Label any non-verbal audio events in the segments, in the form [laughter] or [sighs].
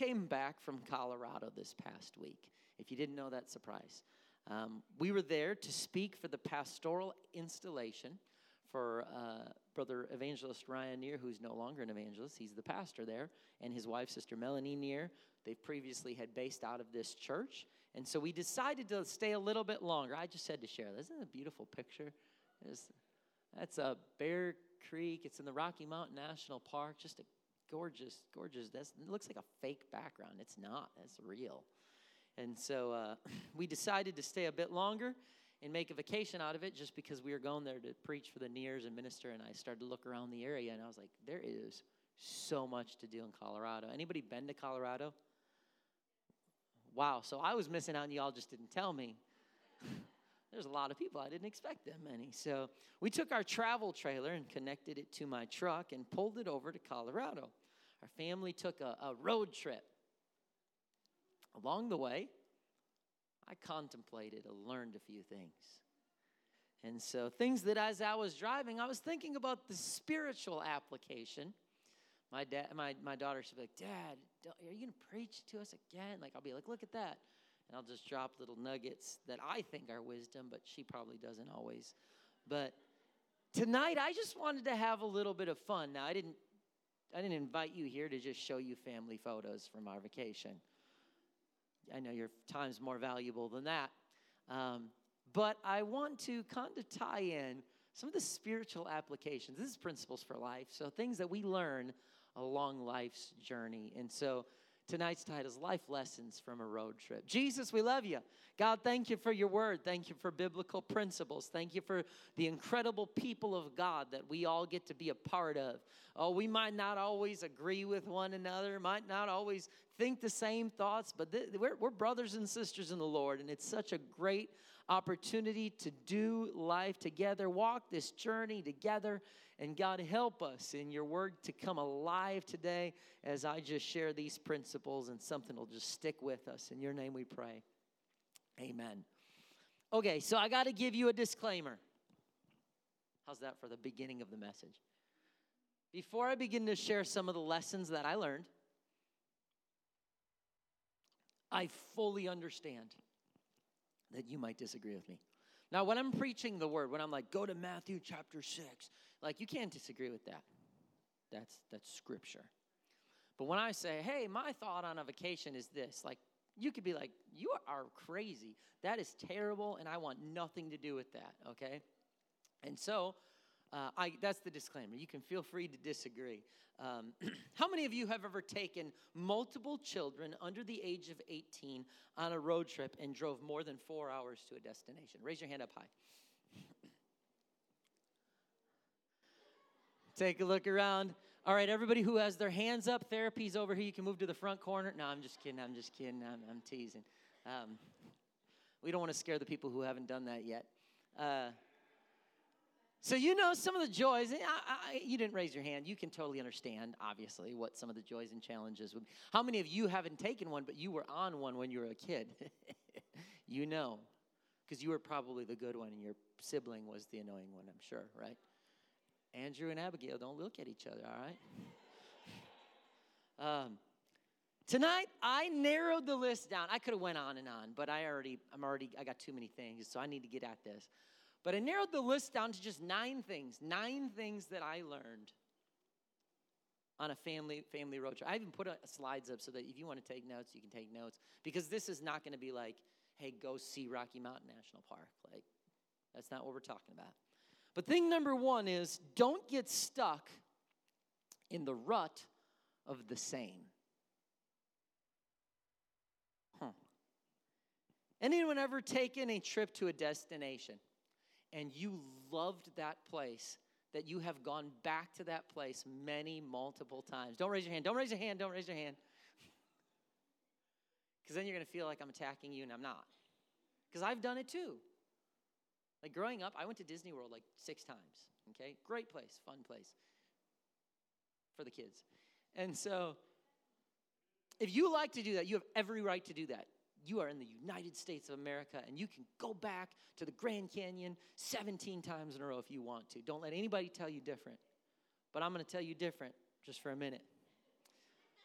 came back from Colorado this past week. If you didn't know that, surprise. Um, we were there to speak for the pastoral installation for uh, Brother Evangelist Ryan Neer, who's no longer an evangelist. He's the pastor there, and his wife, Sister Melanie Neer. They previously had based out of this church. And so we decided to stay a little bit longer. I just had to share this. Isn't a beautiful picture? It's, that's a Bear Creek. It's in the Rocky Mountain National Park. Just a gorgeous, gorgeous. That's, it looks like a fake background. It's not. It's real. And so uh, [laughs] we decided to stay a bit longer and make a vacation out of it just because we were going there to preach for the Neers and minister. And I started to look around the area and I was like, there is so much to do in Colorado. Anybody been to Colorado? Wow, so I was missing out and y'all just didn't tell me. [laughs] There's a lot of people. I didn't expect that many. So we took our travel trailer and connected it to my truck and pulled it over to Colorado. Our family took a, a road trip. Along the way, I contemplated and learned a few things. And so, things that as I was driving, I was thinking about the spiritual application. My dad, my, my daughter should be like, Dad, are you going to preach to us again? Like, I'll be like, look at that. And I'll just drop little nuggets that I think are wisdom, but she probably doesn't always. But tonight, I just wanted to have a little bit of fun. Now, I didn't, I didn't invite you here to just show you family photos from our vacation. I know your time's more valuable than that. Um, but I want to kind of tie in some of the spiritual applications. This is principles for life. So, things that we learn along life's journey. And so, tonight's title is Life Lessons from a Road Trip. Jesus, we love you. God, thank you for your word. Thank you for biblical principles. Thank you for the incredible people of God that we all get to be a part of. Oh, we might not always agree with one another, might not always think the same thoughts, but th- we're, we're brothers and sisters in the Lord, and it's such a great opportunity to do life together, walk this journey together. And God, help us in your word to come alive today as I just share these principles and something will just stick with us. In your name we pray. Amen. Okay, so I got to give you a disclaimer. How's that for the beginning of the message? Before I begin to share some of the lessons that I learned, I fully understand that you might disagree with me. Now, when I'm preaching the word, when I'm like, go to Matthew chapter 6, like you can't disagree with that. That's that's scripture. But when I say, hey, my thought on a vacation is this, like you could be like, you are crazy. That is terrible, and I want nothing to do with that, okay? And so uh, I, that's the disclaimer. You can feel free to disagree. Um, [clears throat] how many of you have ever taken multiple children under the age of 18 on a road trip and drove more than four hours to a destination? Raise your hand up high. [laughs] Take a look around. All right, everybody who has their hands up, therapy's over here. You can move to the front corner. No, I'm just kidding. I'm just kidding. I'm, I'm teasing. Um, we don't want to scare the people who haven't done that yet. Uh, so, you know, some of the joys, I, I, you didn't raise your hand. You can totally understand, obviously, what some of the joys and challenges would be. How many of you haven't taken one, but you were on one when you were a kid? [laughs] you know, because you were probably the good one and your sibling was the annoying one, I'm sure, right? Andrew and Abigail don't look at each other, all right? [laughs] Um, tonight, I narrowed the list down. I could have went on and on, but I already, I'm already, I got too many things, so I need to get at this. But I narrowed the list down to just nine things, nine things that I learned on a family family road trip. I even put a, slides up so that if you want to take notes, you can take notes because this is not going to be like, "Hey, go see Rocky Mountain National Park." Like that's not what we're talking about. But thing number 1 is don't get stuck in the rut of the same. Huh. Anyone ever taken a trip to a destination? And you loved that place, that you have gone back to that place many, multiple times. Don't raise your hand. Don't raise your hand. Don't raise your hand. [laughs] Because then you're going to feel like I'm attacking you, and I'm not. Because I've done it too. Like growing up, I went to Disney World like six times. Okay? Great place, fun place for the kids. And so, if you like to do that, you have every right to do that you are in the United States of America and you can go back to the Grand Canyon 17 times in a row if you want to. Don't let anybody tell you different. But I'm going to tell you different just for a minute.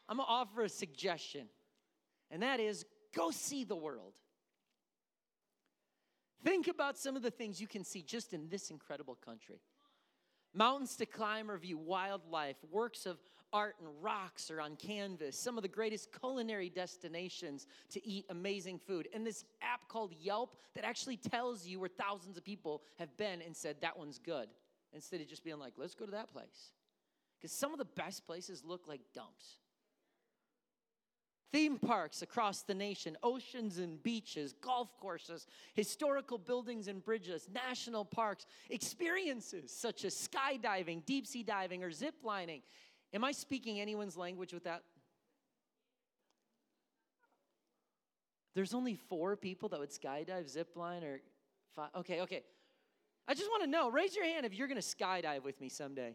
I'm going to offer a suggestion, and that is go see the world. Think about some of the things you can see just in this incredible country mountains to climb or view, wildlife, works of art and rocks are on canvas, some of the greatest culinary destinations to eat amazing food, and this app called Yelp that actually tells you where thousands of people have been and said that one's good, instead of just being like, let's go to that place. Because some of the best places look like dumps theme parks across the nation, oceans and beaches, golf courses, historical buildings and bridges, national parks, experiences such as skydiving, deep sea diving, or zip lining. Am I speaking anyone's language with that? There's only four people that would skydive, zip line, or five. Okay, okay. I just want to know raise your hand if you're going to skydive with me someday.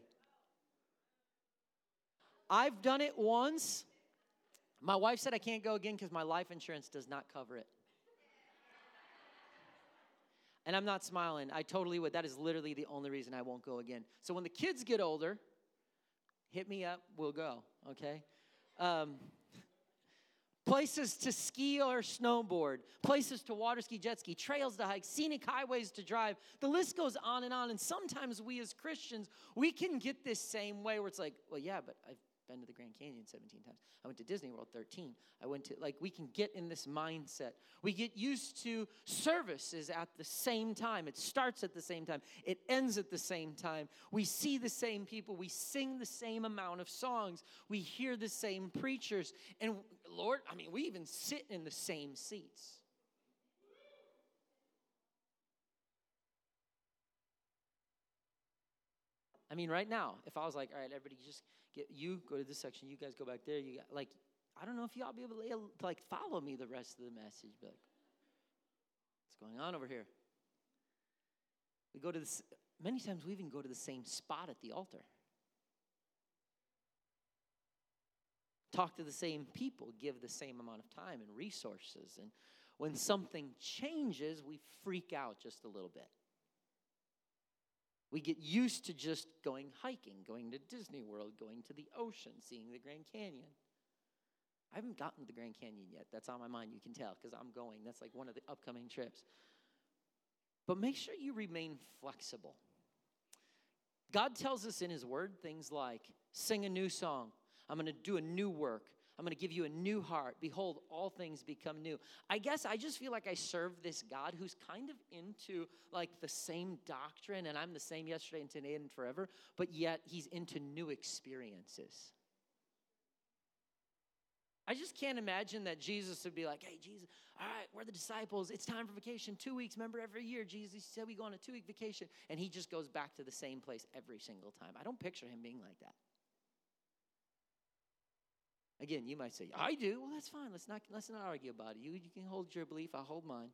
I've done it once. My wife said I can't go again because my life insurance does not cover it. And I'm not smiling. I totally would. That is literally the only reason I won't go again. So when the kids get older, hit me up. We'll go, okay? Um, places to ski or snowboard, places to water ski, jet ski, trails to hike, scenic highways to drive. The list goes on and on. And sometimes we as Christians, we can get this same way where it's like, well, yeah, but I've been to the Grand Canyon 17 times. I went to Disney World 13. I went to, like, we can get in this mindset. We get used to services at the same time. It starts at the same time, it ends at the same time. We see the same people. We sing the same amount of songs. We hear the same preachers. And Lord, I mean, we even sit in the same seats. I mean, right now, if I was like, all right, everybody just get you go to this section, you guys go back there, you got like, I don't know if y'all be able to, eh, to like follow me the rest of the message. Be like, what's going on over here? We go to this, many times we even go to the same spot at the altar. Talk to the same people, give the same amount of time and resources. And when something changes, we freak out just a little bit. We get used to just going hiking, going to Disney World, going to the ocean, seeing the Grand Canyon. I haven't gotten to the Grand Canyon yet. That's on my mind, you can tell, because I'm going. That's like one of the upcoming trips. But make sure you remain flexible. God tells us in His Word things like sing a new song, I'm going to do a new work, I'm going to give you a new heart. Behold, all things become new. I guess I just feel like I serve this God who's kind of into like the same doctrine, and I'm the same yesterday and today and forever, but yet he's into new experiences. I just can't imagine that Jesus would be like, hey, Jesus, all right, we're the disciples. It's time for vacation. Two weeks. Remember, every year, Jesus said we go on a two week vacation. And he just goes back to the same place every single time. I don't picture him being like that. Again, you might say, I do. Well, that's fine. Let's not, let's not argue about it. You, you can hold your belief, I'll hold mine.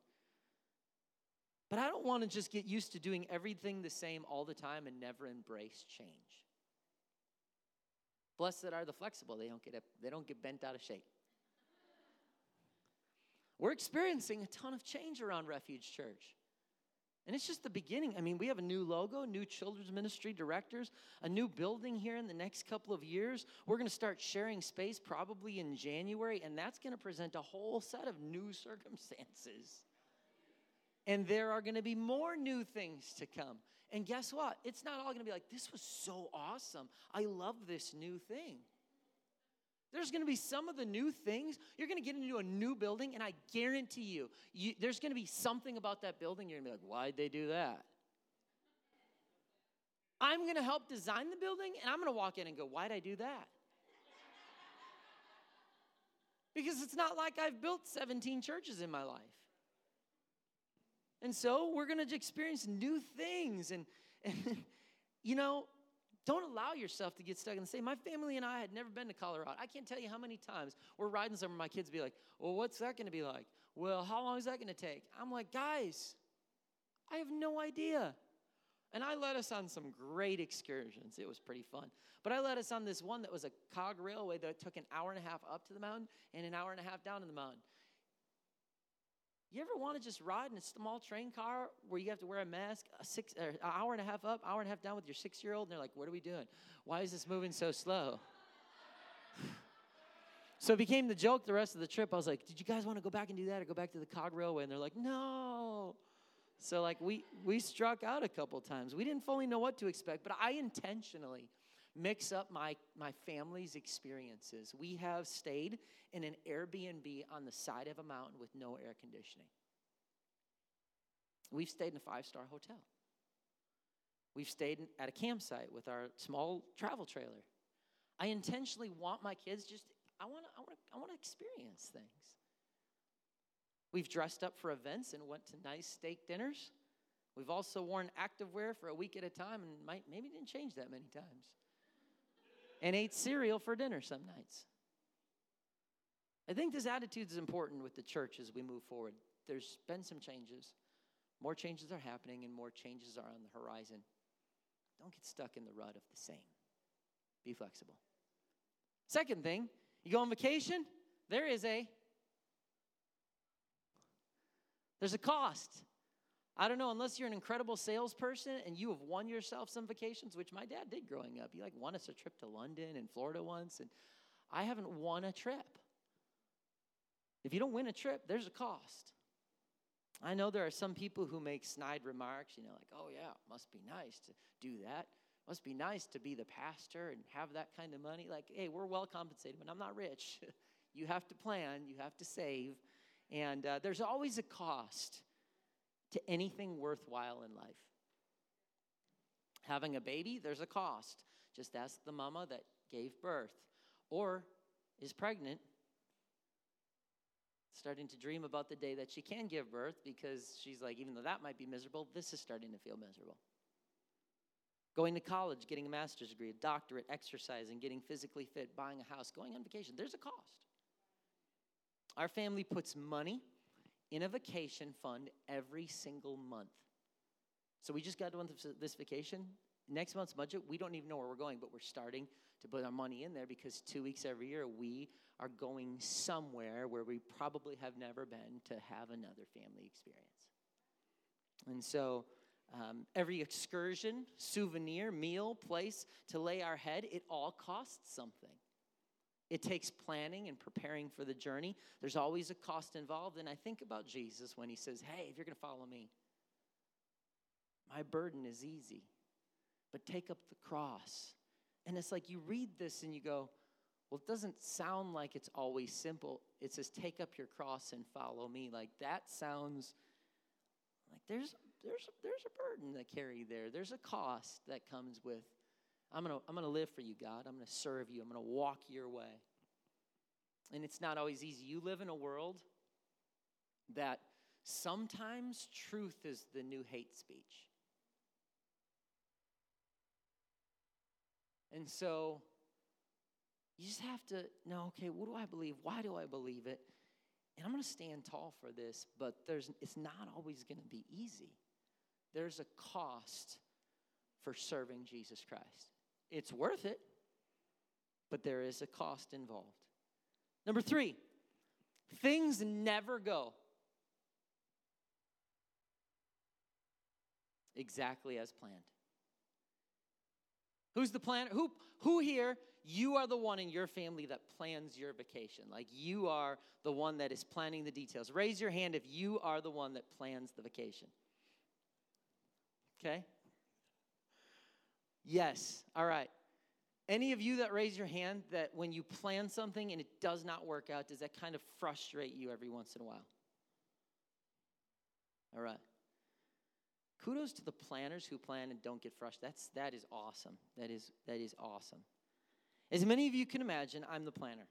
But I don't want to just get used to doing everything the same all the time and never embrace change. Blessed are the flexible, they don't get, they don't get bent out of shape. We're experiencing a ton of change around Refuge Church. And it's just the beginning. I mean, we have a new logo, new children's ministry directors, a new building here in the next couple of years. We're going to start sharing space probably in January, and that's going to present a whole set of new [laughs] circumstances. And there are going to be more new things to come. And guess what? It's not all going to be like, this was so awesome. I love this new thing. There's going to be some of the new things. You're going to get into a new building, and I guarantee you, you there's going to be something about that building. You're going to be like, why'd they do that? I'm going to help design the building, and I'm going to walk in and go, why'd I do that? because it's not like I've built 17 churches in my life. And so we're going to experience new things. And, and [laughs] you know, don't allow yourself to get stuck in the same. My family and I had never been to Colorado. I can't tell you how many times we're riding somewhere, my kids be like, Well, what's that going to be like? Well, how long is that going to take? I'm like, Guys, I have no idea. And I led us on some great excursions. It was pretty fun. But I led us on this one that was a cog railway that took an hour and a half up to the mountain and an hour and a half down to the mountain. You ever want to just ride in a small train car where you have to wear a mask, a six, an hour and a half up, hour and a half down with your six year old? And they're like, what are we doing? Why is this moving so slow? [sighs] So it became the joke the rest of the trip. I was like, "Did you guys want to go back and do that, or go back to the cog railway?" And they're like, "No." So like we we struck out a couple times. We didn't fully know what to expect, but I intentionally mix up my my family's experiences. We have stayed in an Airbnb on the side of a mountain with no air conditioning. We've stayed in a five-star hotel. We've stayed at a campsite with our small travel trailer. I intentionally want my kids just I want to I want to I want to experience things. We've dressed up for events and went to nice steak dinners. We've also worn activewear for a week at a time and might, maybe didn't change that many times. And ate cereal for dinner some nights. I think this attitude is important with the church as we move forward. There's been some changes. More changes are happening and more changes are on the horizon. Don't get stuck in the rut of the same. Be flexible. Second thing, you go on vacation, there is a there's a cost. I don't know, unless you're an incredible salesperson and you have won yourself some vacations, which my dad did growing up. He like won us a trip to London and Florida once, and I haven't won a trip. If you don't win a trip, there's a cost. I know there are some people who make snide remarks, you know, like, oh yeah, must be nice to do that. Must be nice to be the pastor and have that kind of money. Like, hey, we're well compensated, but I'm not rich. [laughs] you have to plan, you have to save. And uh, there's always a cost to anything worthwhile in life. Having a baby, there's a cost. Just ask the mama that gave birth or is pregnant, starting to dream about the day that she can give birth because she's like, even though that might be miserable, this is starting to feel miserable. Going to college, getting a master's degree, a doctorate, exercising, getting physically fit, buying a house, going on vacation, there's a cost. Our family puts money in a vacation fund every single month. So we just got done this vacation. Next month's budget, we don't even know where we're going, but we're starting to put our money in there because two weeks every year we are going somewhere where we probably have never been to have another family experience. And so um, every excursion, souvenir, meal, place to lay our head, it all costs something. It takes planning and preparing for the journey. There's always a cost involved. And I think about Jesus when he says, Hey, if you're going to follow me, my burden is easy, but take up the cross. And it's like you read this and you go, Well, it doesn't sound like it's always simple. It says, Take up your cross and follow me. Like that sounds like there's, there's, there's a burden to carry there, there's a cost that comes with I'm going to I'm going to live for you, God. I'm going to serve you. I'm going to walk your way. And it's not always easy. You live in a world that sometimes truth is the new hate speech. And so you just have to know okay, what do I believe? Why do I believe it? And I'm going to stand tall for this, but there's, it's not always going to be easy. There's a cost for serving Jesus Christ. It's worth it, but there is a cost involved. Number three, things never go exactly as planned. Who's the planner? Who, who here, you are the one in your family that plans your vacation? Like you are the one that is planning the details. Raise your hand if you are the one that plans the vacation. Okay? Yes. All right. Any of you that raise your hand that when you plan something and it does not work out, does that kind of frustrate you every once in a while? All right. Kudos to the planners who plan and don't get frustrated. That's that is awesome. That is that is awesome. As many of you can imagine, I'm the planner.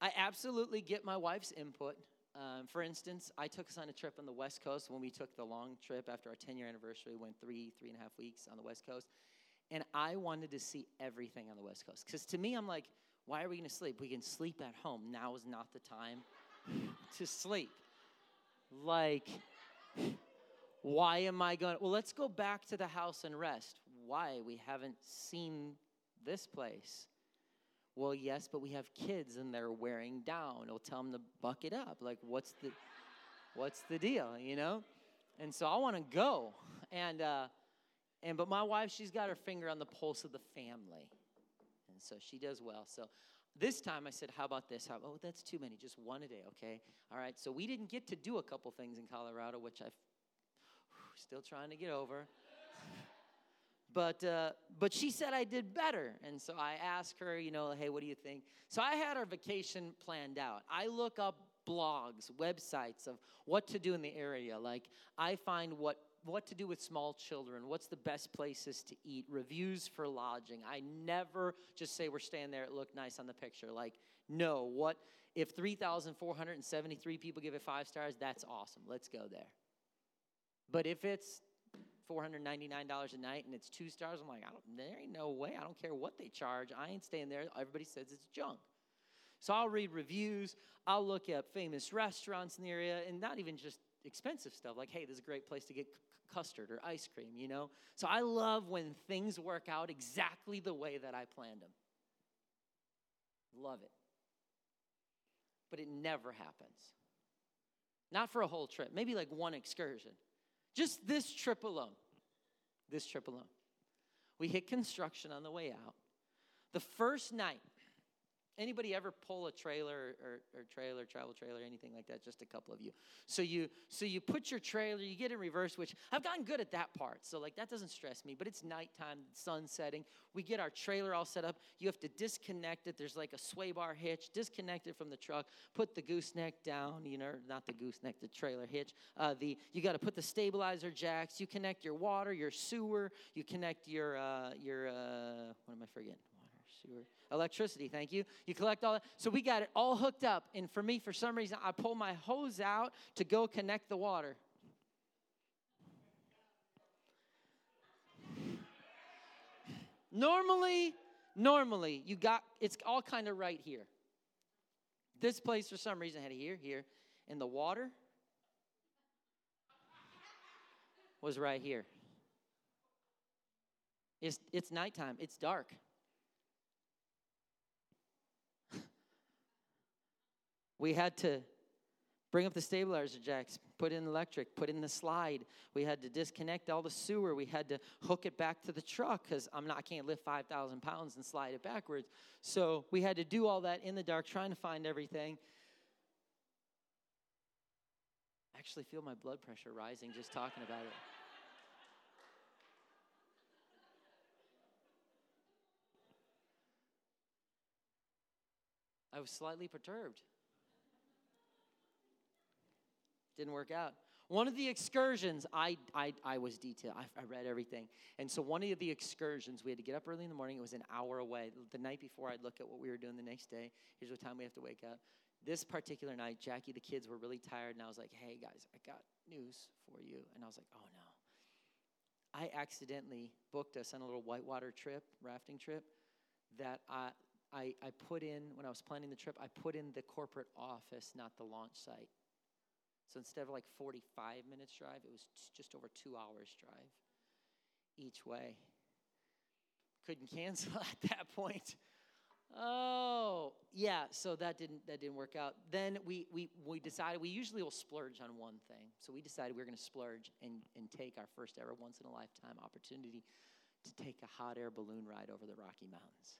I absolutely get my wife's input. Um, for instance, I took us on a trip on the West Coast when we took the long trip after our 10 year anniversary. We went three, three and a half weeks on the West Coast. And I wanted to see everything on the West Coast. Because to me, I'm like, why are we going to sleep? We can sleep at home. Now is not the time [laughs] to sleep. Like, why am I going? Well, let's go back to the house and rest. Why? We haven't seen this place. Well, yes, but we have kids and they're wearing down. We'll tell them to buck it up. Like, what's the, what's the deal? You know? And so I want to go. And uh, and but my wife, she's got her finger on the pulse of the family, and so she does well. So this time I said, How about this? How, oh, that's too many. Just one a day, okay? All right. So we didn't get to do a couple things in Colorado, which I'm still trying to get over. But uh, but she said I did better, and so I asked her, you know, hey, what do you think? So I had our vacation planned out. I look up blogs, websites of what to do in the area. Like I find what what to do with small children, what's the best places to eat, reviews for lodging. I never just say we're staying there, it looked nice on the picture. Like, no, what if 3,473 people give it five stars? That's awesome. Let's go there. But if it's $499 a night and it's two stars, I'm like, I don't, there ain't no way. I don't care what they charge. I ain't staying there. Everybody says it's junk. So I'll read reviews. I'll look at famous restaurants in the area and not even just expensive stuff like, hey, this is a great place to get custard or ice cream, you know? So I love when things work out exactly the way that I planned them. Love it. But it never happens. Not for a whole trip, maybe like one excursion. Just this trip alone. This trip alone. We hit construction on the way out. The first night, Anybody ever pull a trailer or, or, trailer, travel trailer, anything like that? Just a couple of you. So you so you put your trailer, you get in reverse, which I've gotten good at that part. So like that doesn't stress me. But it's nighttime, sun setting. We get our trailer all set up. You have to disconnect it. There's like a sway bar hitch. Disconnect it from the truck. Put the gooseneck down. You know, not the gooseneck, the trailer hitch. Uh, the you got to put the stabilizer jacks. You connect your water, your sewer. You connect your uh, your uh, what am I forgetting? Sewer, electricity, thank you. You collect all that. So we got it all hooked up. And for me, for some reason, I pull my hose out to go connect the water. Normally, normally, you got it's all kind of right here. This place, for some reason, had it here, here, and the water was right here. It's, it's nighttime, it's dark. We had to bring up the stabilizer jacks, put in electric, put in the slide. We had to disconnect all the sewer. We had to hook it back to the truck because I'm not I can't lift 5,000 pounds and slide it backwards. So we had to do all that in the dark, trying to find everything. I actually feel my blood pressure rising just talking about it. I was slightly perturbed. Didn't work out. One of the excursions, I, I, I was detailed. I, I, read everything. And so, one of the excursions, we had to get up early in the morning. It was an hour away. The night before, I'd look at what we were doing the next day. Here's what time we have to wake up. This particular night, Jackie, the kids were really tired. And I was like, hey, guys, I got news for you. And I was like, oh, no. I accidentally booked us on a little whitewater trip, rafting trip, that I, I, I put in, when I was planning the trip, I put in the corporate office, not the launch site. So instead of like 45 minutes drive, it was just over two hours drive each way. Couldn't cancel [laughs] at that point. Oh, yeah, so that didn't that didn't work out. Then we we we decided we usually will splurge on one thing. So we decided we were going to splurge and and take our first ever once in a lifetime opportunity to take a hot air balloon ride over the Rocky Mountains.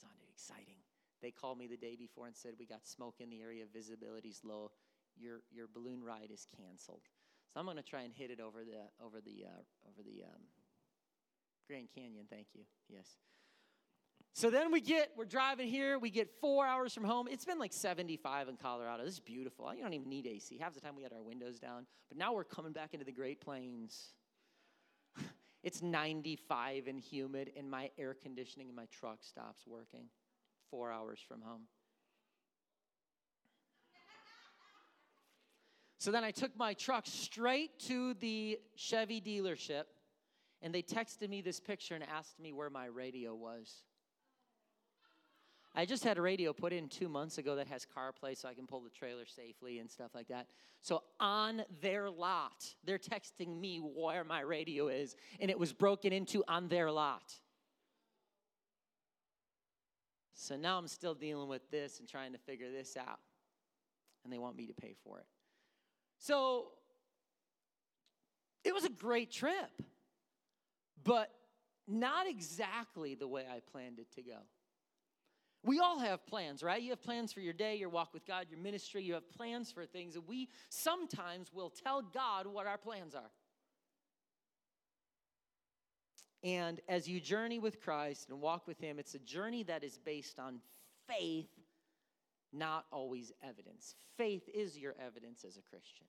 Sounded exciting. They called me the day before and said we got smoke in the area, visibility's low your, your balloon ride is canceled. So I'm going to try and hit it over the, over the, uh, over the um, Grand Canyon. Thank you. Yes. So then we get, we're driving here, we get four hours from home. It's been like 75 in Colorado. This is beautiful. You don't even need AC. Half the time we had our windows down. But now we're coming back into the Great Plains. [laughs] it's 95 and humid, and my air conditioning in my truck stops working four hours from home. So then I took my truck straight to the Chevy dealership, and they texted me this picture and asked me where my radio was. I just had a radio put in two months ago that has CarPlay so I can pull the trailer safely and stuff like that. So on their lot, they're texting me where my radio is, and it was broken into on their lot. So now I'm still dealing with this and trying to figure this out. And they want me to pay for it. So it was a great trip, but not exactly the way I planned it to go. We all have plans, right? You have plans for your day, your walk with God, your ministry. You have plans for things, and we sometimes will tell God what our plans are. And as you journey with Christ and walk with Him, it's a journey that is based on faith, not always evidence. Faith is your evidence as a Christian.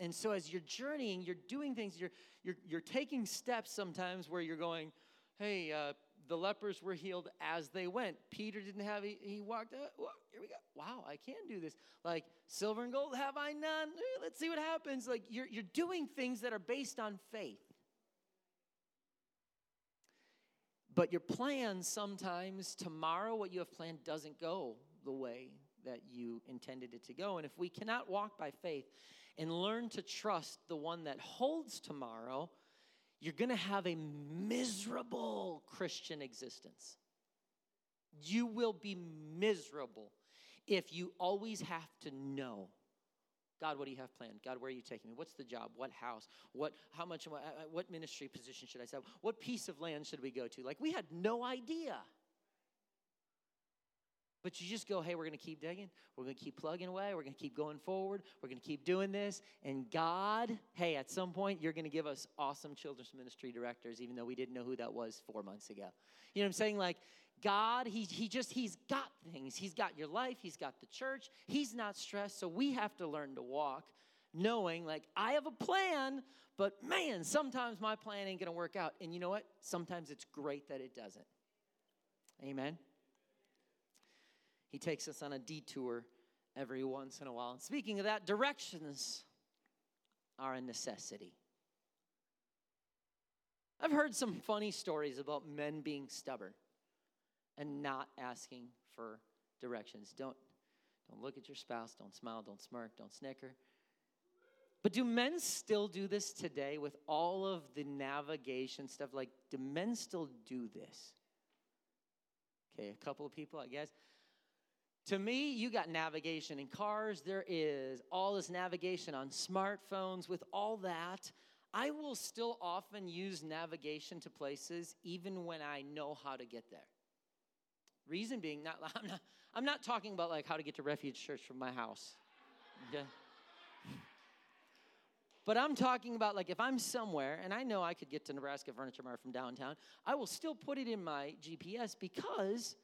And so as you're journeying, you're doing things, you're, you're, you're taking steps sometimes where you're going, hey, uh, the lepers were healed as they went. Peter didn't have, he, he walked out, Whoa, here we go. Wow, I can do this. Like, silver and gold have I none. Let's see what happens. Like, you're, you're doing things that are based on faith. But your plans sometimes, tomorrow, what you have planned doesn't go the way that you intended it to go. And if we cannot walk by faith and learn to trust the one that holds tomorrow, you're going to have a miserable Christian existence. You will be miserable if you always have to know God, what do you have planned? God, where are you taking me? What's the job? What house? What how much I, what ministry position should I set? What piece of land should we go to? Like we had no idea. But you just go, hey, we're going to keep digging. We're going to keep plugging away. We're going to keep going forward. We're going to keep doing this. And God, hey, at some point, you're going to give us awesome children's ministry directors, even though we didn't know who that was four months ago. You know what I'm saying? Like, God, he, he just, he's got things. He's got your life. He's got the church. He's not stressed. So we have to learn to walk knowing, like, I have a plan, but man, sometimes my plan ain't to work out. And you know what? Sometimes it's great that it doesn't. Amen. He takes us on a detour every once in a while. And speaking of that, directions are a necessity. I've heard some funny stories about men being stubborn and not asking for directions. Don't, don't look at your spouse, don't smile, don't smirk, don't snicker. But do men still do this today with all of the navigation stuff? Like, do men still do this? Okay, a couple of people, I guess. To me, you got navigation in cars. There is all this navigation on smartphones. With all that, I will still often use navigation to places even when I know how to get there. Reason being, not, [laughs] I'm, not, I'm not talking about like how to get to Refuge Church from my house. Okay? But I'm talking about like if I'm somewhere and I know I could get to Nebraska Furniture Mart from downtown, I will still put it in my GPS because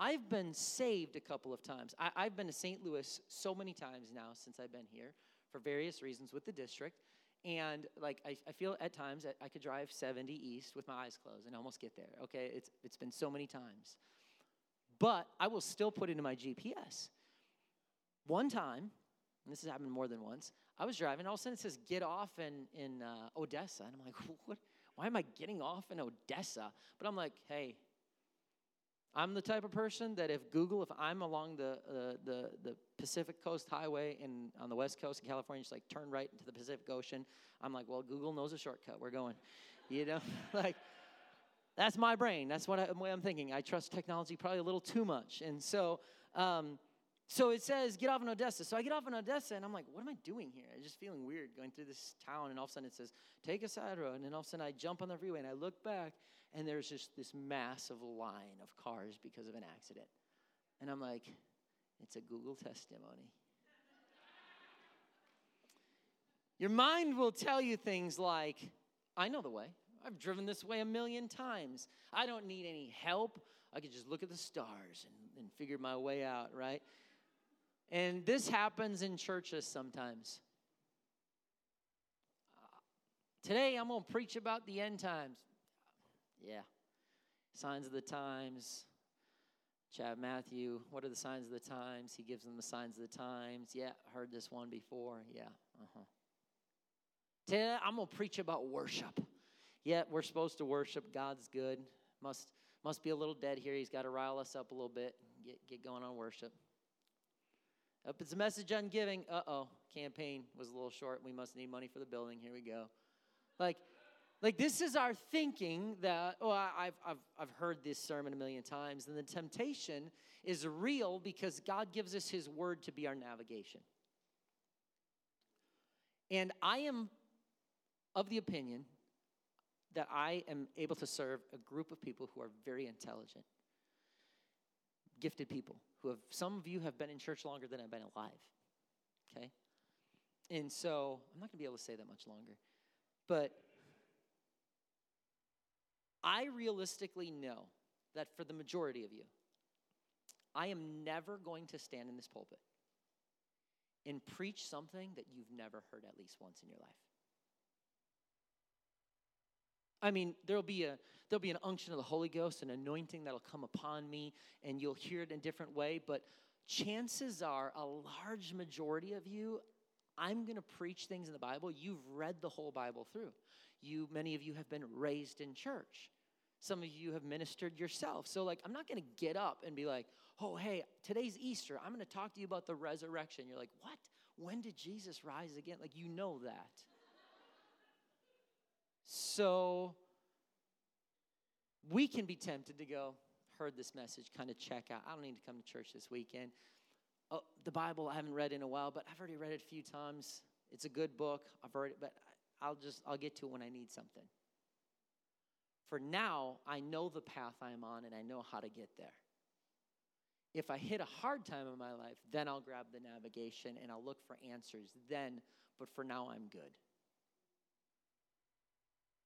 I've been saved a couple of times. I, have been to St. Louis so many times now since I've been here for various reasons with the district. And like I, I feel at times I could drive 70 east with my eyes closed and almost get there. Okay, it's it's been so many times. But I will still put it in my GPS. One time, and this has happened more than once, I was driving, all of a sudden it says get off in, in uh, Odessa. And I'm like, [laughs] what? why am I getting off in Odessa? But I'm like, hey, I'm the type of person that if Google, if I'm along the, uh, the, the Pacific Coast Highway and on the West Coast in California, just like turn right into the Pacific Ocean, I'm like, well, Google knows a shortcut. We're going. You know, [laughs] like that's my brain. That's what I, the way I'm thinking. I trust technology probably a little too much. And so, um, so it says, get off in Odessa. So I get off in Odessa, and I'm like, what am I doing here? I'm just feeling weird going through this town, and all of a sudden it says, take a side road. And then all of a sudden I jump on the freeway, and I look back, and there's just this massive line of cars because of an accident. And I'm like, it's a Google testimony. Your mind will tell you things like, I know the way. I've driven this way a million times. I don't need any help. I could just look at the stars and, and figure my way out, right? And this happens in churches sometimes. Uh, today, I'm going to preach about the end times. Yeah. Signs of the times. Chad Matthew, what are the signs of the times? He gives them the signs of the times. Yeah, heard this one before. Yeah, uh huh. Today, I'm going to preach about worship. Yeah, we're supposed to worship. God's good. Must must be a little dead here. He's got to rile us up a little bit. Get get going on worship. Up, it's a message on giving. Uh oh, campaign was a little short. We must need money for the building. Here we go. Like, like this is our thinking that, oh, I've, I've, I've heard this sermon a million times. And the temptation is real because God gives us His word to be our navigation. And I am of the opinion that I am able to serve a group of people who are very intelligent. gifted people who have, some of you have been in church longer than I've been alive. Okay? And so I'm not to be able to say that much longer. But I realistically know that for the majority of you, I am never going to stand in this pulpit and preach something that you've never heard at least once in your life. I mean, there'll be a there'll be an unction of the Holy Ghost, an anointing that'll come upon me, and you'll hear it in a different way. But chances are, a large majority of you, I'm going to preach things in the Bible. You've read the whole Bible through. You, many of you, have been raised in church. Some of you have ministered yourself. So, like, I'm not going to get up and be like, oh, hey, today's Easter. I'm going to talk to you about the resurrection. You're like, what? When did Jesus rise again? Like, you know that. So, we can be tempted to go, heard this message, kind of check out. I don't need to come to church this weekend. Oh, the Bible I haven't read in a while, but I've already read it a few times. It's a good book. I've already, but I'll just I'll get to it when I need something. For now, I know the path I'm on and I know how to get there. If I hit a hard time in my life, then I'll grab the navigation and I'll look for answers then, but for now I'm good.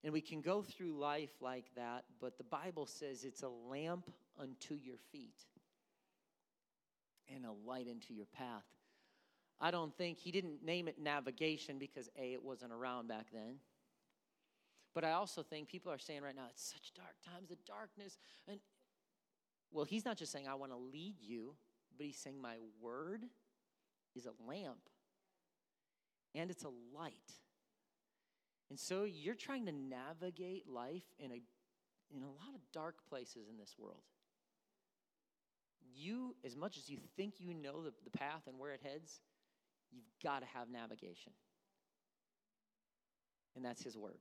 And we can go through life like that, but the Bible says it's a lamp unto your feet and a light into your path. I don't think he didn't name it navigation because A, it wasn't around back then. But I also think people are saying right now, it's such dark times, the darkness. And well, he's not just saying, I want to lead you, but he's saying, my word is a lamp and it's a light. And so you're trying to navigate life in a, in a lot of dark places in this world. You, as much as you think you know the, the path and where it heads, you've got to have navigation. And that's His Word.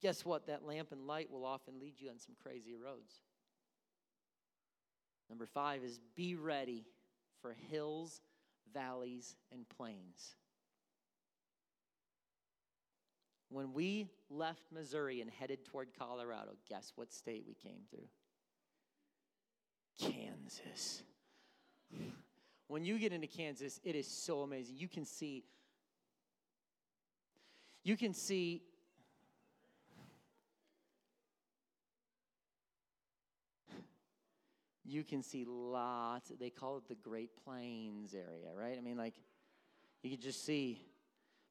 Guess what? That lamp and light will often lead you on some crazy roads. Number five is be ready for hills, valleys, and plains. When we left Missouri and headed toward Colorado, guess what state we came through? Kansas. [laughs] When you get into Kansas, it is so amazing. You can see you can see you can see lots they call it the great plains area right i mean like you can just see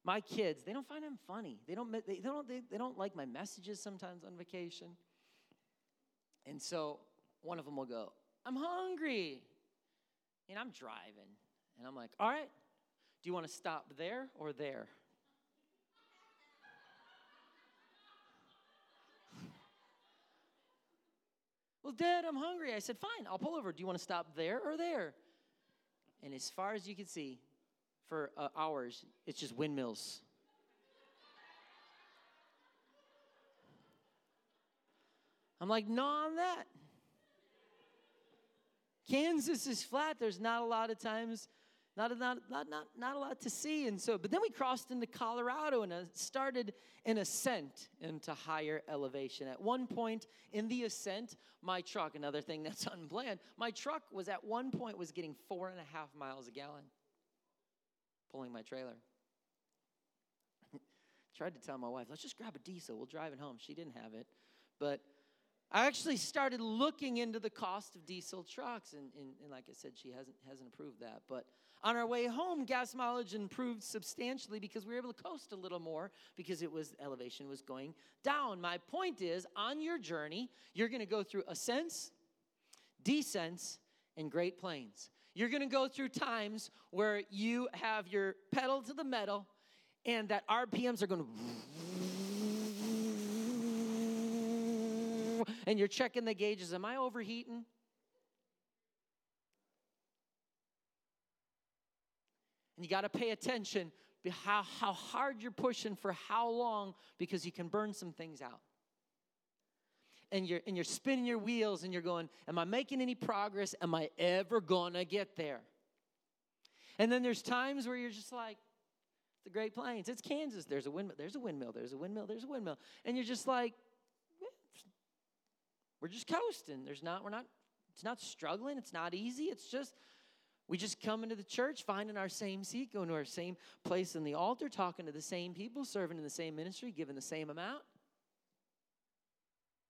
my kids, they don't find them funny. They don't, they, don't, they, they don't like my messages sometimes on vacation. And so one of them will go, I'm hungry. And I'm driving. And I'm like, all right, do you want to stop there or there? [laughs] well, Dad, I'm hungry. I said, fine, I'll pull over. Do you want to stop there or there? And as far as you can see, for uh, hours, it's just windmills. I'm like, no, on that. Kansas is flat. There's not a lot of times, not, not, not, not, not a lot to see. And so, but then we crossed into Colorado and started an ascent into higher elevation. At one point in the ascent, my truck, another thing that's [laughs] unplanned, my truck was at one point was getting four and a half miles a gallon pulling my trailer. [laughs] Tried to tell my wife, let's just grab a diesel. We'll drive it home. She didn't have it. But I actually started looking into the cost of diesel trucks. And, and, and like I said, she hasn't, hasn't approved that. But on our way home, gas mileage improved substantially because we were able to coast a little more because it was elevation was going down. My point is, on your journey, you're going to go through ascents, descents, and great plains. You're going to go through times where you have your pedal to the metal and that RPMs are going to and you're checking the gauges. Am I overheating? And you got to pay attention how, how hard you're pushing for how long because you can burn some things out and you're and you're spinning your wheels and you're going, Am I making any progress? Am I ever gonna get there? And then there's times where you're just like, the Great Plains, it's Kansas. There's a windmill, there's a windmill, there's a windmill, there's a windmill. And you're just like, We're just coasting. There's not, we're not, it's not struggling. It's not easy. It's just, we just come into the church, finding our same seat, going to our same place in the altar, talking to the same people, serving in the same ministry, giving the same amount.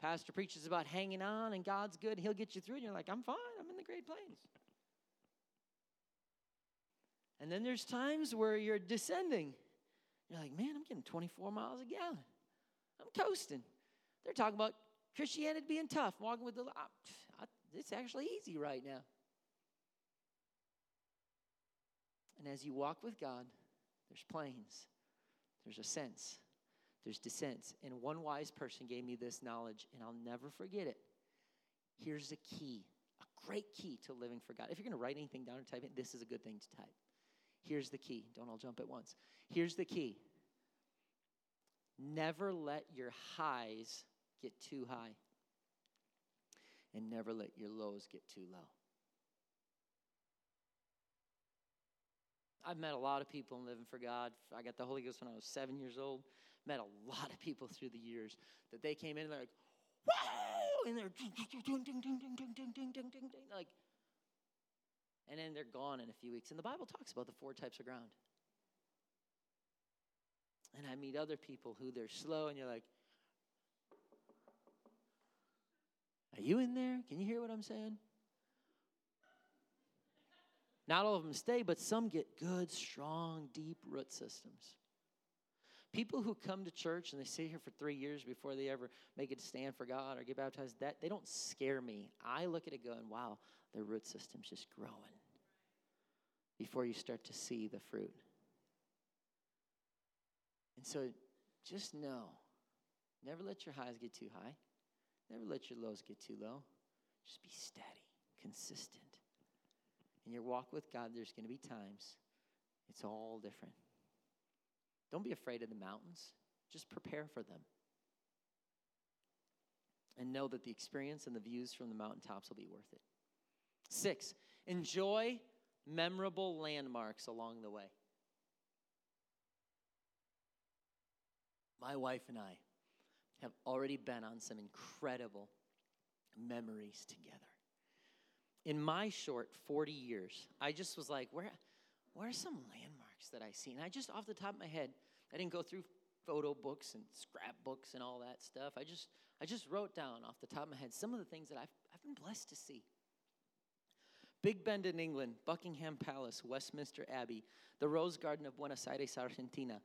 Pastor preaches about hanging on and God's good, He'll get you through, and you're like, I'm fine, I'm in the Great Plains. And then there's times where you're descending. You're like, man, I'm getting 24 miles a gallon. I'm coasting. They're talking about Christianity being tough, walking with the. It's actually easy right now. And as you walk with God, there's plains, there's ascents, there's descents. And one wise person gave me this knowledge, and I'll never forget it. Here's a key, a great key to living for God. If you're going to write anything down or type it, this is a good thing to type. Here's the key. Don't all jump at once. Here's the key. Never let your highs get too high, and never let your lows get too low. I've met a lot of people in living for God. I got the Holy Ghost when I was seven years old. Met a lot of people through the years that they came in and they're like, whoa! And they're ding, ding, ding, ding, ding, ding, ding, ding, ding, ding, ding, like, and then they're gone in a few weeks. And the Bible talks about the four types of ground. And I meet other people who they're slow, and you're like, Are you in there? Can you hear what I'm saying? Not all of them stay, but some get good, strong, deep root systems. People who come to church and they sit here for three years before they ever make it to stand for God or get baptized, that they don't scare me. I look at it going, wow, their root system's just growing before you start to see the fruit. And so just know never let your highs get too high, never let your lows get too low. Just be steady, consistent in your walk with God, there's going to be times it's all different. Don't be afraid of the mountains, just prepare for them. And know that the experience and the views from the mountaintops will be worth it. Six, enjoy memorable landmarks along the way. My wife and I have already been on some incredible memories together in my short 40 years, I just was like, where, where are some landmarks that I see? And I just, off the top of my head, I didn't go through photo books and scrapbooks and all that stuff. I just, I just wrote down off the top of my head some of the things that I've, I've been blessed to see. Big Ben in England, Buckingham Palace, Westminster Abbey, the Rose Garden of Buenos Aires, Argentina,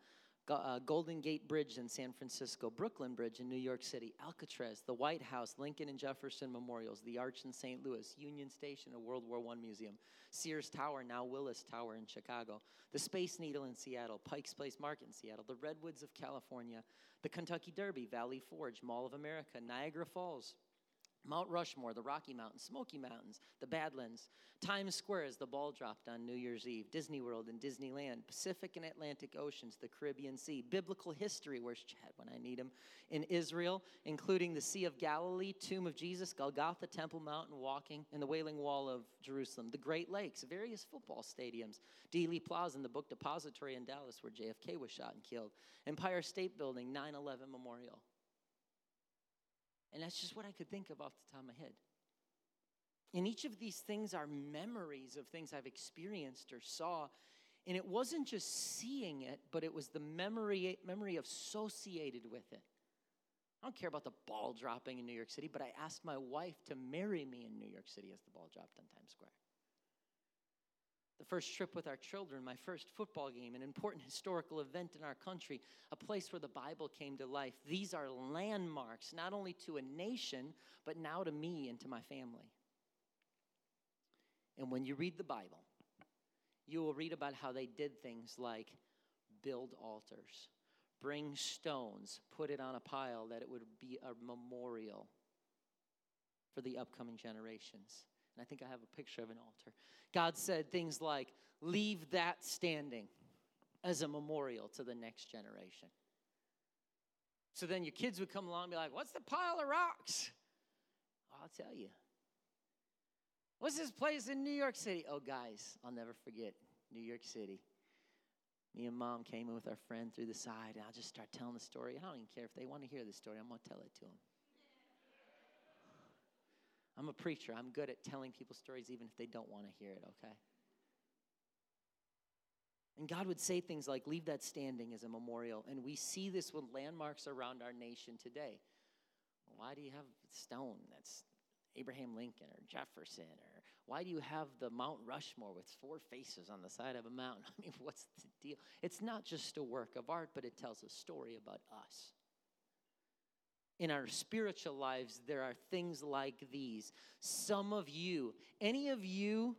uh, Golden Gate Bridge in San Francisco, Brooklyn Bridge in New York City, Alcatraz, the White House, Lincoln and Jefferson Memorials, the Arch in St. Louis, Union Station, a World War I museum, Sears Tower, now Willis Tower in Chicago, the Space Needle in Seattle, Pike's Place Market in Seattle, the Redwoods of California, the Kentucky Derby, Valley Forge, Mall of America, Niagara Falls, Mount Rushmore, the Rocky Mountains, Smoky Mountains, the Badlands, Times Square as the ball dropped on New Year's Eve, Disney World and Disneyland, Pacific and Atlantic Oceans, the Caribbean Sea, biblical history, where's Chad when I need him, in Israel, including the Sea of Galilee, Tomb of Jesus, Golgotha, Temple Mountain, walking, and the Wailing Wall of Jerusalem, the Great Lakes, various football stadiums, Dealey Plaza and the Book Depository in Dallas, where JFK was shot and killed, Empire State Building, 9 11 Memorial. And that's just what I could think of off the top of my head. And each of these things are memories of things I've experienced or saw. And it wasn't just seeing it, but it was the memory, memory associated with it. I don't care about the ball dropping in New York City, but I asked my wife to marry me in New York City as the ball dropped on Times Square the first trip with our children, my first football game, an important historical event in our country, a place where the Bible came to life. These are landmarks, not only to a nation, but now to me and to my family. And when you read the Bible, you will read about how they did things like build altars, bring stones, put it on a pile that it would be a memorial for the upcoming generations. I think I have a picture of an altar. God said things like, Leave that standing as a memorial to the next generation. So then your kids would come along and be like, What's the pile of rocks? I'll tell you. What's this place in New York City? Oh, guys, I'll never forget New York City. Me and mom came in with our friend through the side, and I'll just start telling the story. I don't even care if they want to hear the story, I'm going to tell it to them. I'm a preacher. I'm good at telling people stories even if they don't want to hear it, okay? And God would say things like, Leave that standing as a memorial. And we see this with landmarks around our nation today. Why do you have stone that's Abraham Lincoln or Jefferson? Or why do you have the Mount Rushmore with four faces on the side of a mountain? [laughs] I mean, what's the deal? It's not just a work of art, but it tells a story about us. In our spiritual lives, there are things like these. Some of you, any of you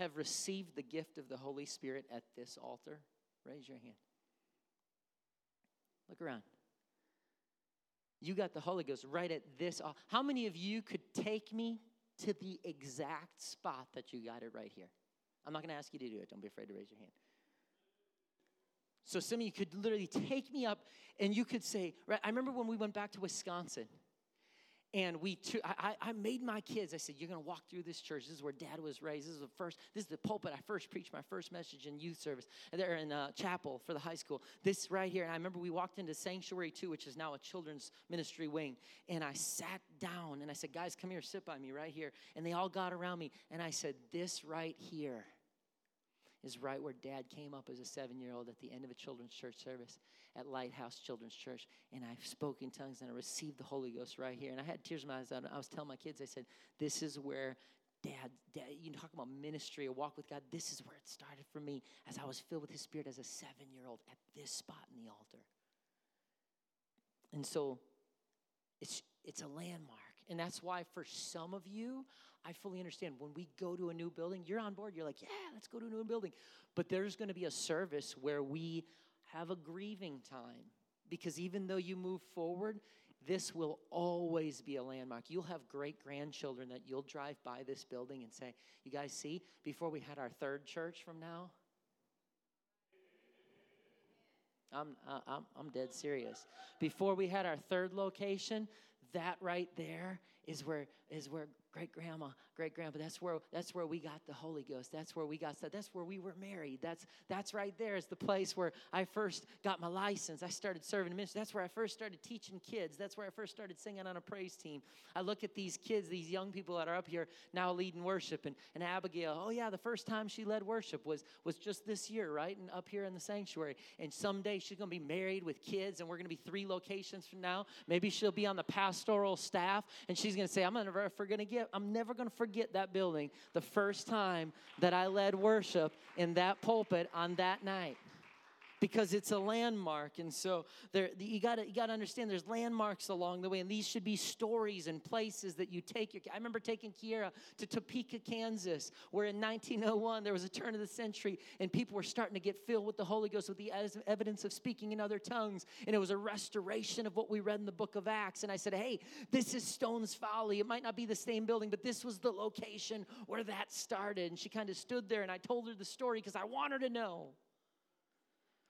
have received the gift of the Holy Spirit at this altar? Raise your hand. Look around. You got the Holy Ghost right at this. How many of you could take me to the exact spot that you got it right here? I'm not going to ask you to do it. Don't be afraid to raise your hand. So some of you could literally take me up and you could say, right, I remember when we went back to Wisconsin and we I, I made my kids i said you're going to walk through this church. This is where dad was raised. This is the first this is the pulpit i first preached my first message in youth service there in uh, chapel for the high school. This right here and i remember we walked into sanctuary 2 which is now a children's ministry wing and i sat down and i said guys come here sit by me right here and they all got around me and i said this right here is right where dad came up as a seven year old at the end of a children's church service at Lighthouse Children's Church. And I spoke in tongues and I received the Holy Ghost right here. And I had tears in my eyes. I was telling my kids, I said, This is where dad, dad, you talk about ministry, a walk with God. This is where it started for me as I was filled with His Spirit as a seven year old at this spot in the altar. And so it's, it's a landmark. And that's why for some of you, I fully understand when we go to a new building, you're on board. You're like, yeah, let's go to a new building. But there's going to be a service where we have a grieving time because even though you move forward, this will always be a landmark. You'll have great grandchildren that you'll drive by this building and say, You guys see, before we had our third church from now, I'm, I'm, I'm dead serious. Before we had our third location, that right there is where is where great grandma, great grandpa. That's where that's where we got the Holy Ghost. That's where we got that's where we were married. That's that's right there is the place where I first got my license. I started serving ministry. That's where I first started teaching kids. That's where I first started singing on a praise team. I look at these kids, these young people that are up here now leading worship. And, and Abigail, oh yeah, the first time she led worship was was just this year, right? And up here in the sanctuary. And someday she's gonna be married with kids, and we're gonna be three locations from now. Maybe she'll be on the pastoral staff, and she's gonna say, I'm never gonna get I'm never going to forget that building the first time that I led worship in that pulpit on that night because it's a landmark. And so there, you got you to understand there's landmarks along the way, and these should be stories and places that you take your. I remember taking Kiera to Topeka, Kansas, where in 1901 there was a turn of the century, and people were starting to get filled with the Holy Ghost with the evidence of speaking in other tongues, and it was a restoration of what we read in the book of Acts. And I said, Hey, this is Stone's Folly. It might not be the same building, but this was the location where that started. And she kind of stood there, and I told her the story because I want her to know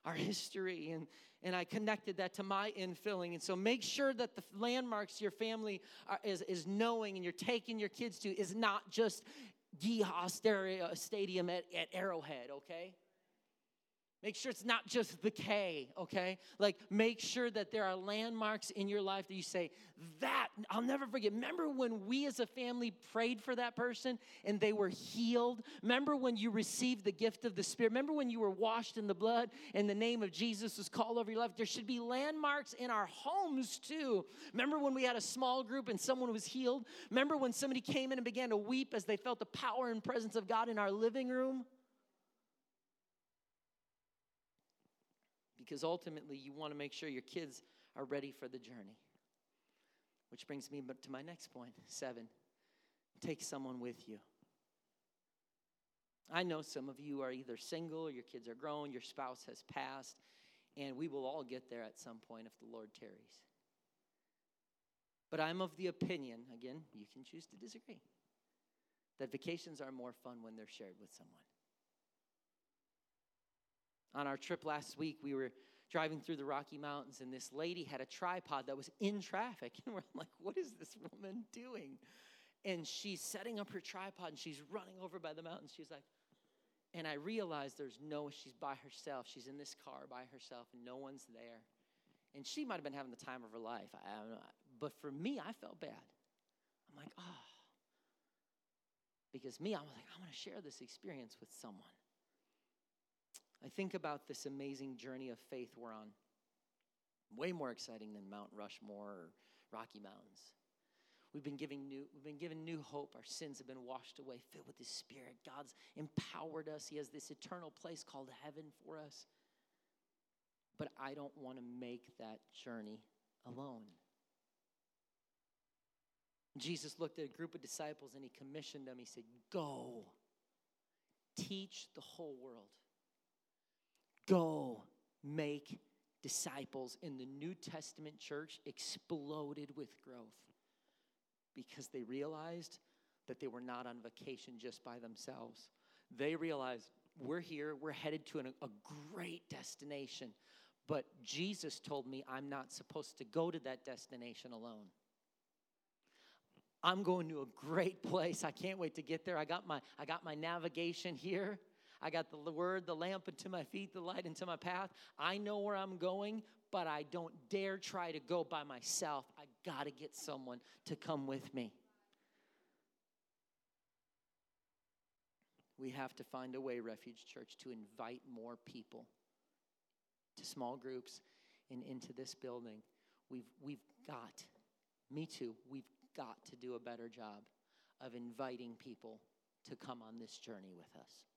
our history and and I connected that to my infilling. And so make sure that the landmarks your family are, is, is knowing and you're taking your kids to is not just GEHA Stadium at, at Arrowhead, okay? Make sure it's not just the K, okay? Like, make sure that there are landmarks in your life that you say, that, I'll never forget. Remember when we as a family prayed for that person and they were healed? Remember when you received the gift of the Spirit? Remember when you were washed in the blood and the name of Jesus was called over your life? There should be landmarks in our homes too. Remember when we had a small group and someone was healed? Remember when somebody came in and began to weep as they felt the power and presence of God in our living room? Because ultimately you want to make sure your kids are ready for the journey. Which brings me to my next point seven, take someone with you. I know some of you are either single your kids are grown, your spouse has passed, and we will all get there at some point if the Lord tarries. But I'm of the opinion, again, you can choose to disagree, that vacations are more fun when they're shared with someone. On our trip last week, we were driving through the Rocky Mountains, and this lady had a tripod that was in traffic. [laughs] And we're like, what is this woman doing? And she's setting up her tripod and she's running over by the mountains. She's like, and I realized there's no, she's by herself. She's in this car by herself and no one's there. And she might have been having the time of her life. I don't know. But for me, I felt bad. I'm like, oh, Because me, I was like, I want to share this experience with someone. I think about this amazing journey of faith we're on. Way more exciting than Mount Rushmore or Rocky Mountains. We've been given new, we've been given new hope. Our sins have been washed away, filled with His Spirit. God's empowered us. He has this eternal place called heaven for us. But I don't want to make that journey alone. Jesus looked at a group of disciples and he commissioned them. He said, Go, teach the whole world. Go, make disciples. In the New Testament church, exploded with growth because they realized that they were not on vacation just by themselves. They realized we're here, we're headed to an, a great destination, but Jesus told me I'm not supposed to go to that destination alone. I'm going to a great place. I can't wait to get there. I got my I got my navigation here. I got the word, the lamp unto my feet, the light into my path. I know where I'm going, but I don't dare try to go by myself. I got to get someone to come with me. We have to find a way, Refuge Church, to invite more people to small groups and into this building. We've, we've got, me too, we've got to do a better job of inviting people to come on this journey with us.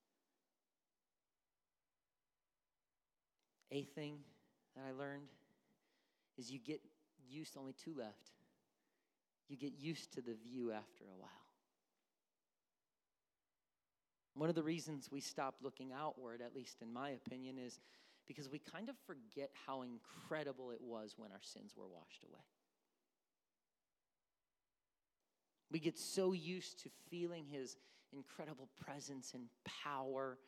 Eighth thing that I learned is you get used, only two left. You get used to the view after a while. One of the reasons we stop looking outward, at least in my opinion, is because we kind of forget how incredible it was when our sins were washed away. We get so used to feeling his incredible presence and power.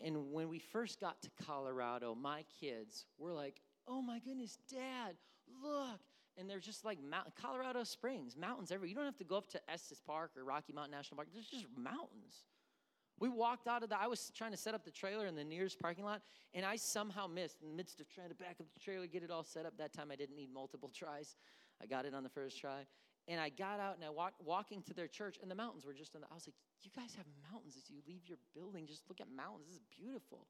And when we first got to Colorado, my kids were like, oh my goodness, dad, look. And they're just like Mount, Colorado Springs, mountains everywhere. You don't have to go up to Estes Park or Rocky Mountain National Park. There's just mountains. We walked out of the, I was trying to set up the trailer in the nearest parking lot, and I somehow missed in the midst of trying to back up the trailer, get it all set up. That time I didn't need multiple [laughs] tries. I got it on the first try. And I got out and I walked walking to their church, and the mountains were just on the. I was like, "You guys have mountains as you leave your building. Just look at mountains. This is beautiful."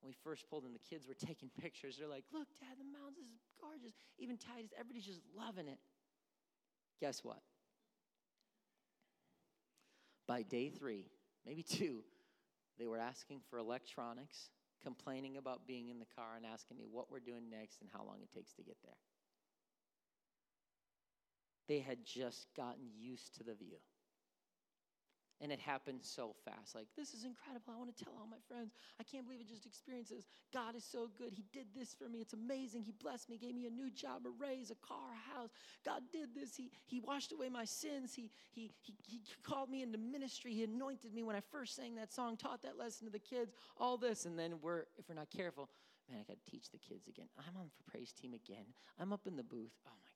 When we first pulled in, the kids were taking [laughs] pictures. They're like, "Look, Dad, the mountains is gorgeous." Even Titus, everybody's just loving it. Guess what? By day three, maybe two, they were asking for electronics, complaining about being in the car, and asking me what we're doing next and how long it takes to get there. They had just gotten used to the view. And it happened so fast. Like, this is incredible. I want to tell all my friends. I can't believe it just experiences. God is so good. He did this for me. It's amazing. He blessed me, gave me a new job, a raise, a car, a house. God did this. He, he washed away my sins. He, he, he, he called me into ministry. He anointed me when I first sang that song, taught that lesson to the kids, all this. And then we're, if we're not careful, man, I got to teach the kids again. I'm on for praise team again. I'm up in the booth. Oh my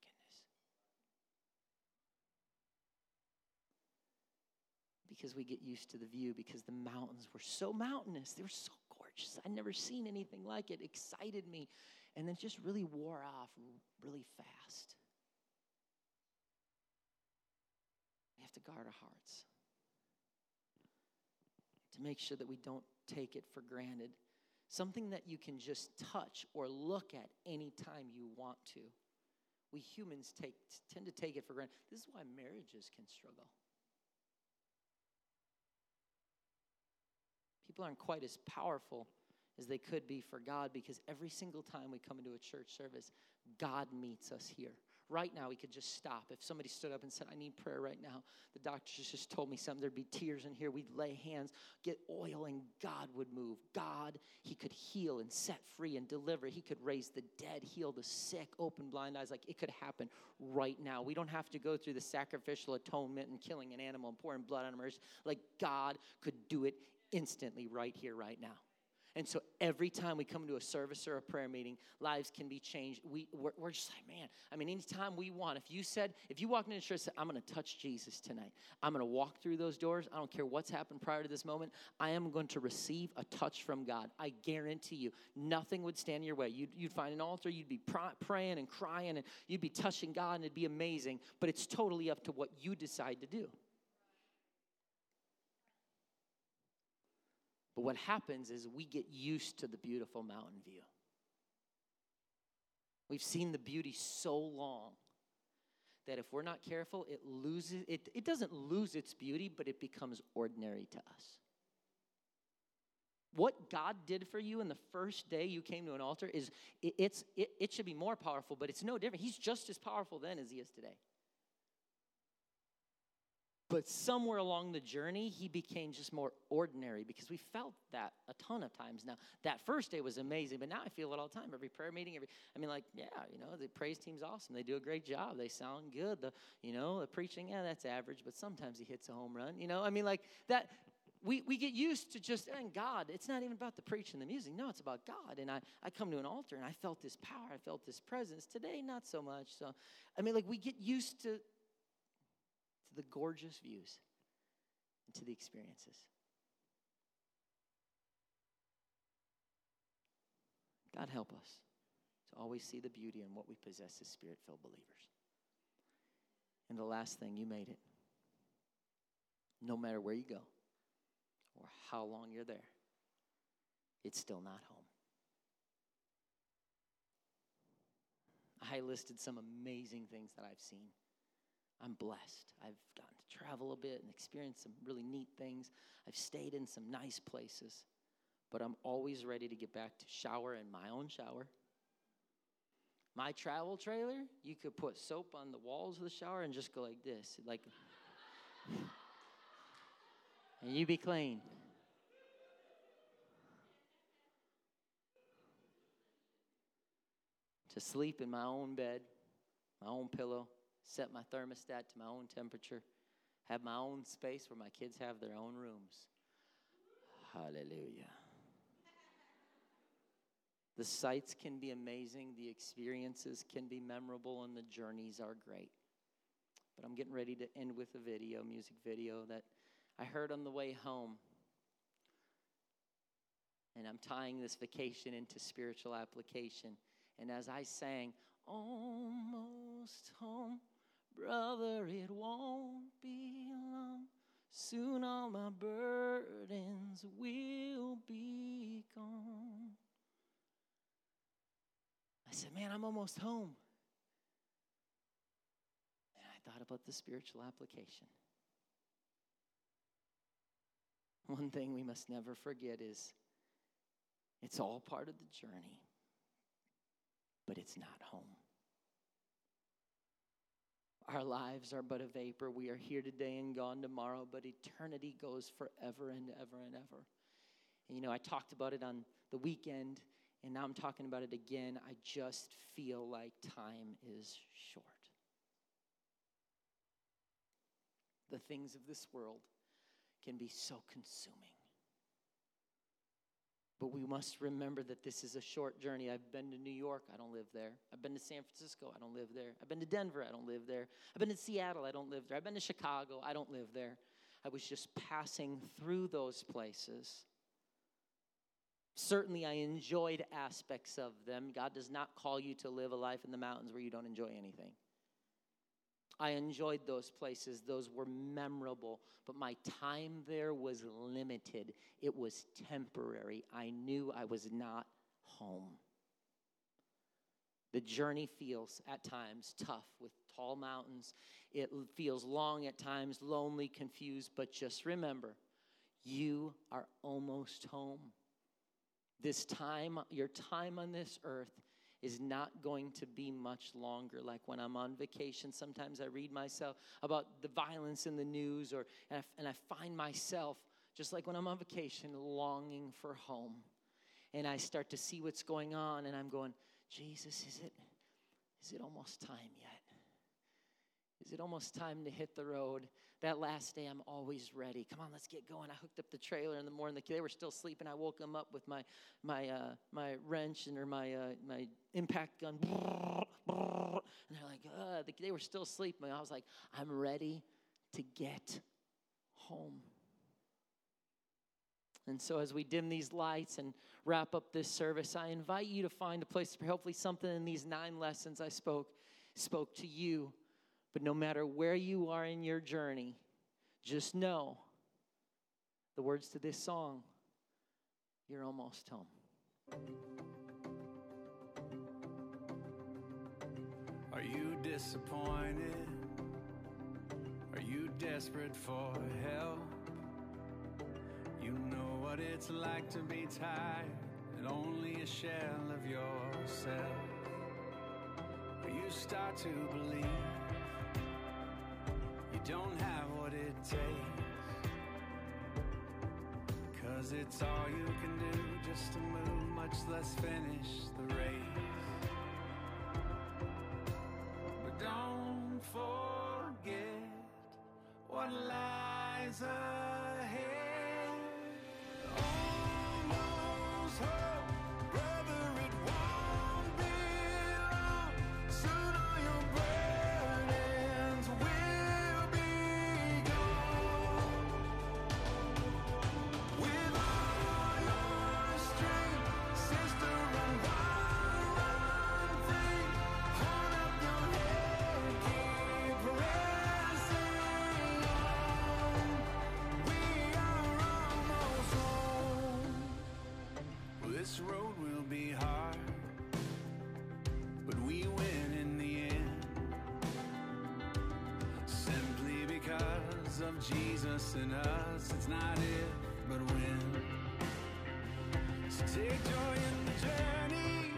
because we get used to the view because the mountains were so mountainous. They were so gorgeous. I'd never seen anything like it. Excited me. And then just really wore off really fast. We have to guard our hearts to make sure that we don't take it for granted. Something that you can just touch or look at anytime you want to. We humans take, tend to take it for granted. This is why marriages can struggle. People aren't quite as powerful as they could be for God because every single time we come into a church service, God meets us here. Right now, we could just stop. If somebody stood up and said, I need prayer right now, the doctors just told me something. There'd be tears in here. We'd lay hands, get oil, and God would move. God, He could heal and set free and deliver. He could raise the dead, heal the sick, open blind eyes. Like it could happen right now. We don't have to go through the sacrificial atonement and killing an animal and pouring blood on a mercy. Like God could do it instantly right here, right now. And so every time we come to a service or a prayer meeting, lives can be changed. We, we're, we're just like, man, I mean, anytime we want, if you said, if you walked into church and said, I'm going to touch Jesus tonight, I'm going to walk through those doors, I don't care what's happened prior to this moment, I am going to receive a touch from God. I guarantee you, nothing would stand in your way. You'd, you'd find an altar, you'd be pr- praying and crying, and you'd be touching God, and it'd be amazing, but it's totally up to what you decide to do. But what happens is we get used to the beautiful mountain view. We've seen the beauty so long that if we're not careful, it loses it, it doesn't lose its beauty, but it becomes ordinary to us. What God did for you in the first day you came to an altar is it, it's it, it should be more powerful, but it's no different. He's just as powerful then as he is today. But somewhere along the journey, he became just more ordinary because we felt that a ton of times now. That first day was amazing, but now I feel it all the time. Every prayer meeting, every I mean, like, yeah, you know, the praise team's awesome. They do a great job. They sound good. The you know, the preaching, yeah, that's average, but sometimes he hits a home run. You know, I mean, like that. We, we get used to just and God. It's not even about the preaching, the music. No, it's about God. And I, I come to an altar and I felt this power. I felt this presence. Today, not so much. So, I mean, like we get used to to the gorgeous views, and to the experiences. God help us to always see the beauty in what we possess as spirit filled believers. And the last thing, you made it. No matter where you go or how long you're there, it's still not home. I listed some amazing things that I've seen. I'm blessed. I've gotten to travel a bit and experience some really neat things. I've stayed in some nice places, but I'm always ready to get back to shower in my own shower. My travel trailer, you could put soap on the walls of the shower and just go like this, like, [sighs] and you be clean. To sleep in my own bed, my own pillow set my thermostat to my own temperature, have my own space where my kids have their own rooms. Hallelujah. The sights can be amazing, the experiences can be memorable, and the journeys are great. But I'm getting ready to end with a video, music video that I heard on the way home. And I'm tying this vacation into spiritual application. And as I sang, Almost home, Brother, it won't be long. Soon all my burdens will be gone. I said, Man, I'm almost home. And I thought about the spiritual application. One thing we must never forget is it's all part of the journey, but it's not home. Our lives are but a vapor. We are here today and gone tomorrow, but eternity goes forever and ever and ever. And you know, I talked about it on the weekend, and now I'm talking about it again. I just feel like time is short. The things of this world can be so consuming. But we must remember that this is a short journey. I've been to New York, I don't live there. I've been to San Francisco, I don't live there. I've been to Denver, I don't live there. I've been to Seattle, I don't live there. I've been to Chicago, I don't live there. I was just passing through those places. Certainly, I enjoyed aspects of them. God does not call you to live a life in the mountains where you don't enjoy anything. I enjoyed those places, those were memorable, but my time there was limited. It was temporary. I knew I was not home. The journey feels at times tough with tall mountains. It feels long at times, lonely, confused, but just remember you are almost home. This time, your time on this earth is not going to be much longer. Like when I'm on vacation, sometimes I read myself about the violence in the news, or and I, and I find myself just like when I'm on vacation, longing for home. And I start to see what's going on, and I'm going, Jesus, is it is it almost time yet? Is it almost time to hit the road? that last day, I'm always ready. Come on, let's get going. I hooked up the trailer in the morning. They were still sleeping. I woke them up with my my uh, my wrench and or my uh, my impact gun. And they're like, they were still sleeping. I was like, I'm ready to get home. And so, as we dim these lights and wrap up this service, I invite you to find a place. For hopefully, something in these nine lessons I spoke spoke to you. But no matter where you are in your journey, just know the words to this song you're almost home. Are you disappointed? Are you desperate for help? You know what it's like to be tired and only a shell of yourself. Or you start to believe you don't have what it takes. Cause it's all you can do just to move, much less finish the race. Of Jesus in us, it's not if, but when. So take joy in the journey,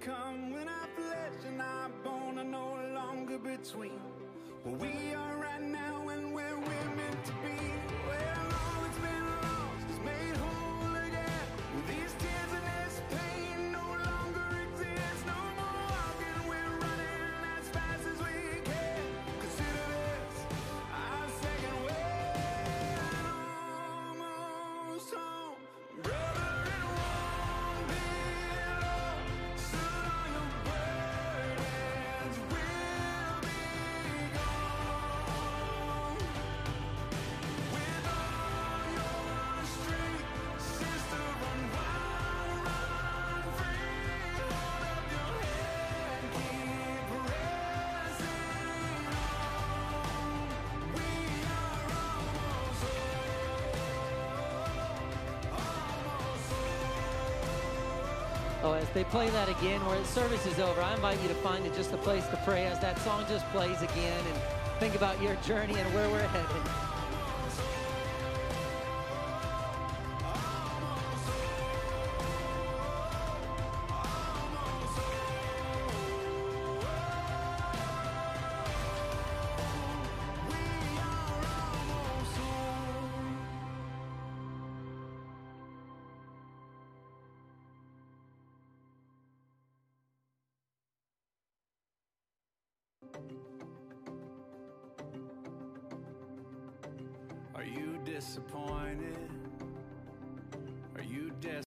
come. When our flesh and our bone are no longer between where we are right now and where we're as they play that again, where the service is over, I invite you to find it just a place to pray as that song just plays again and think about your journey and where we're headed.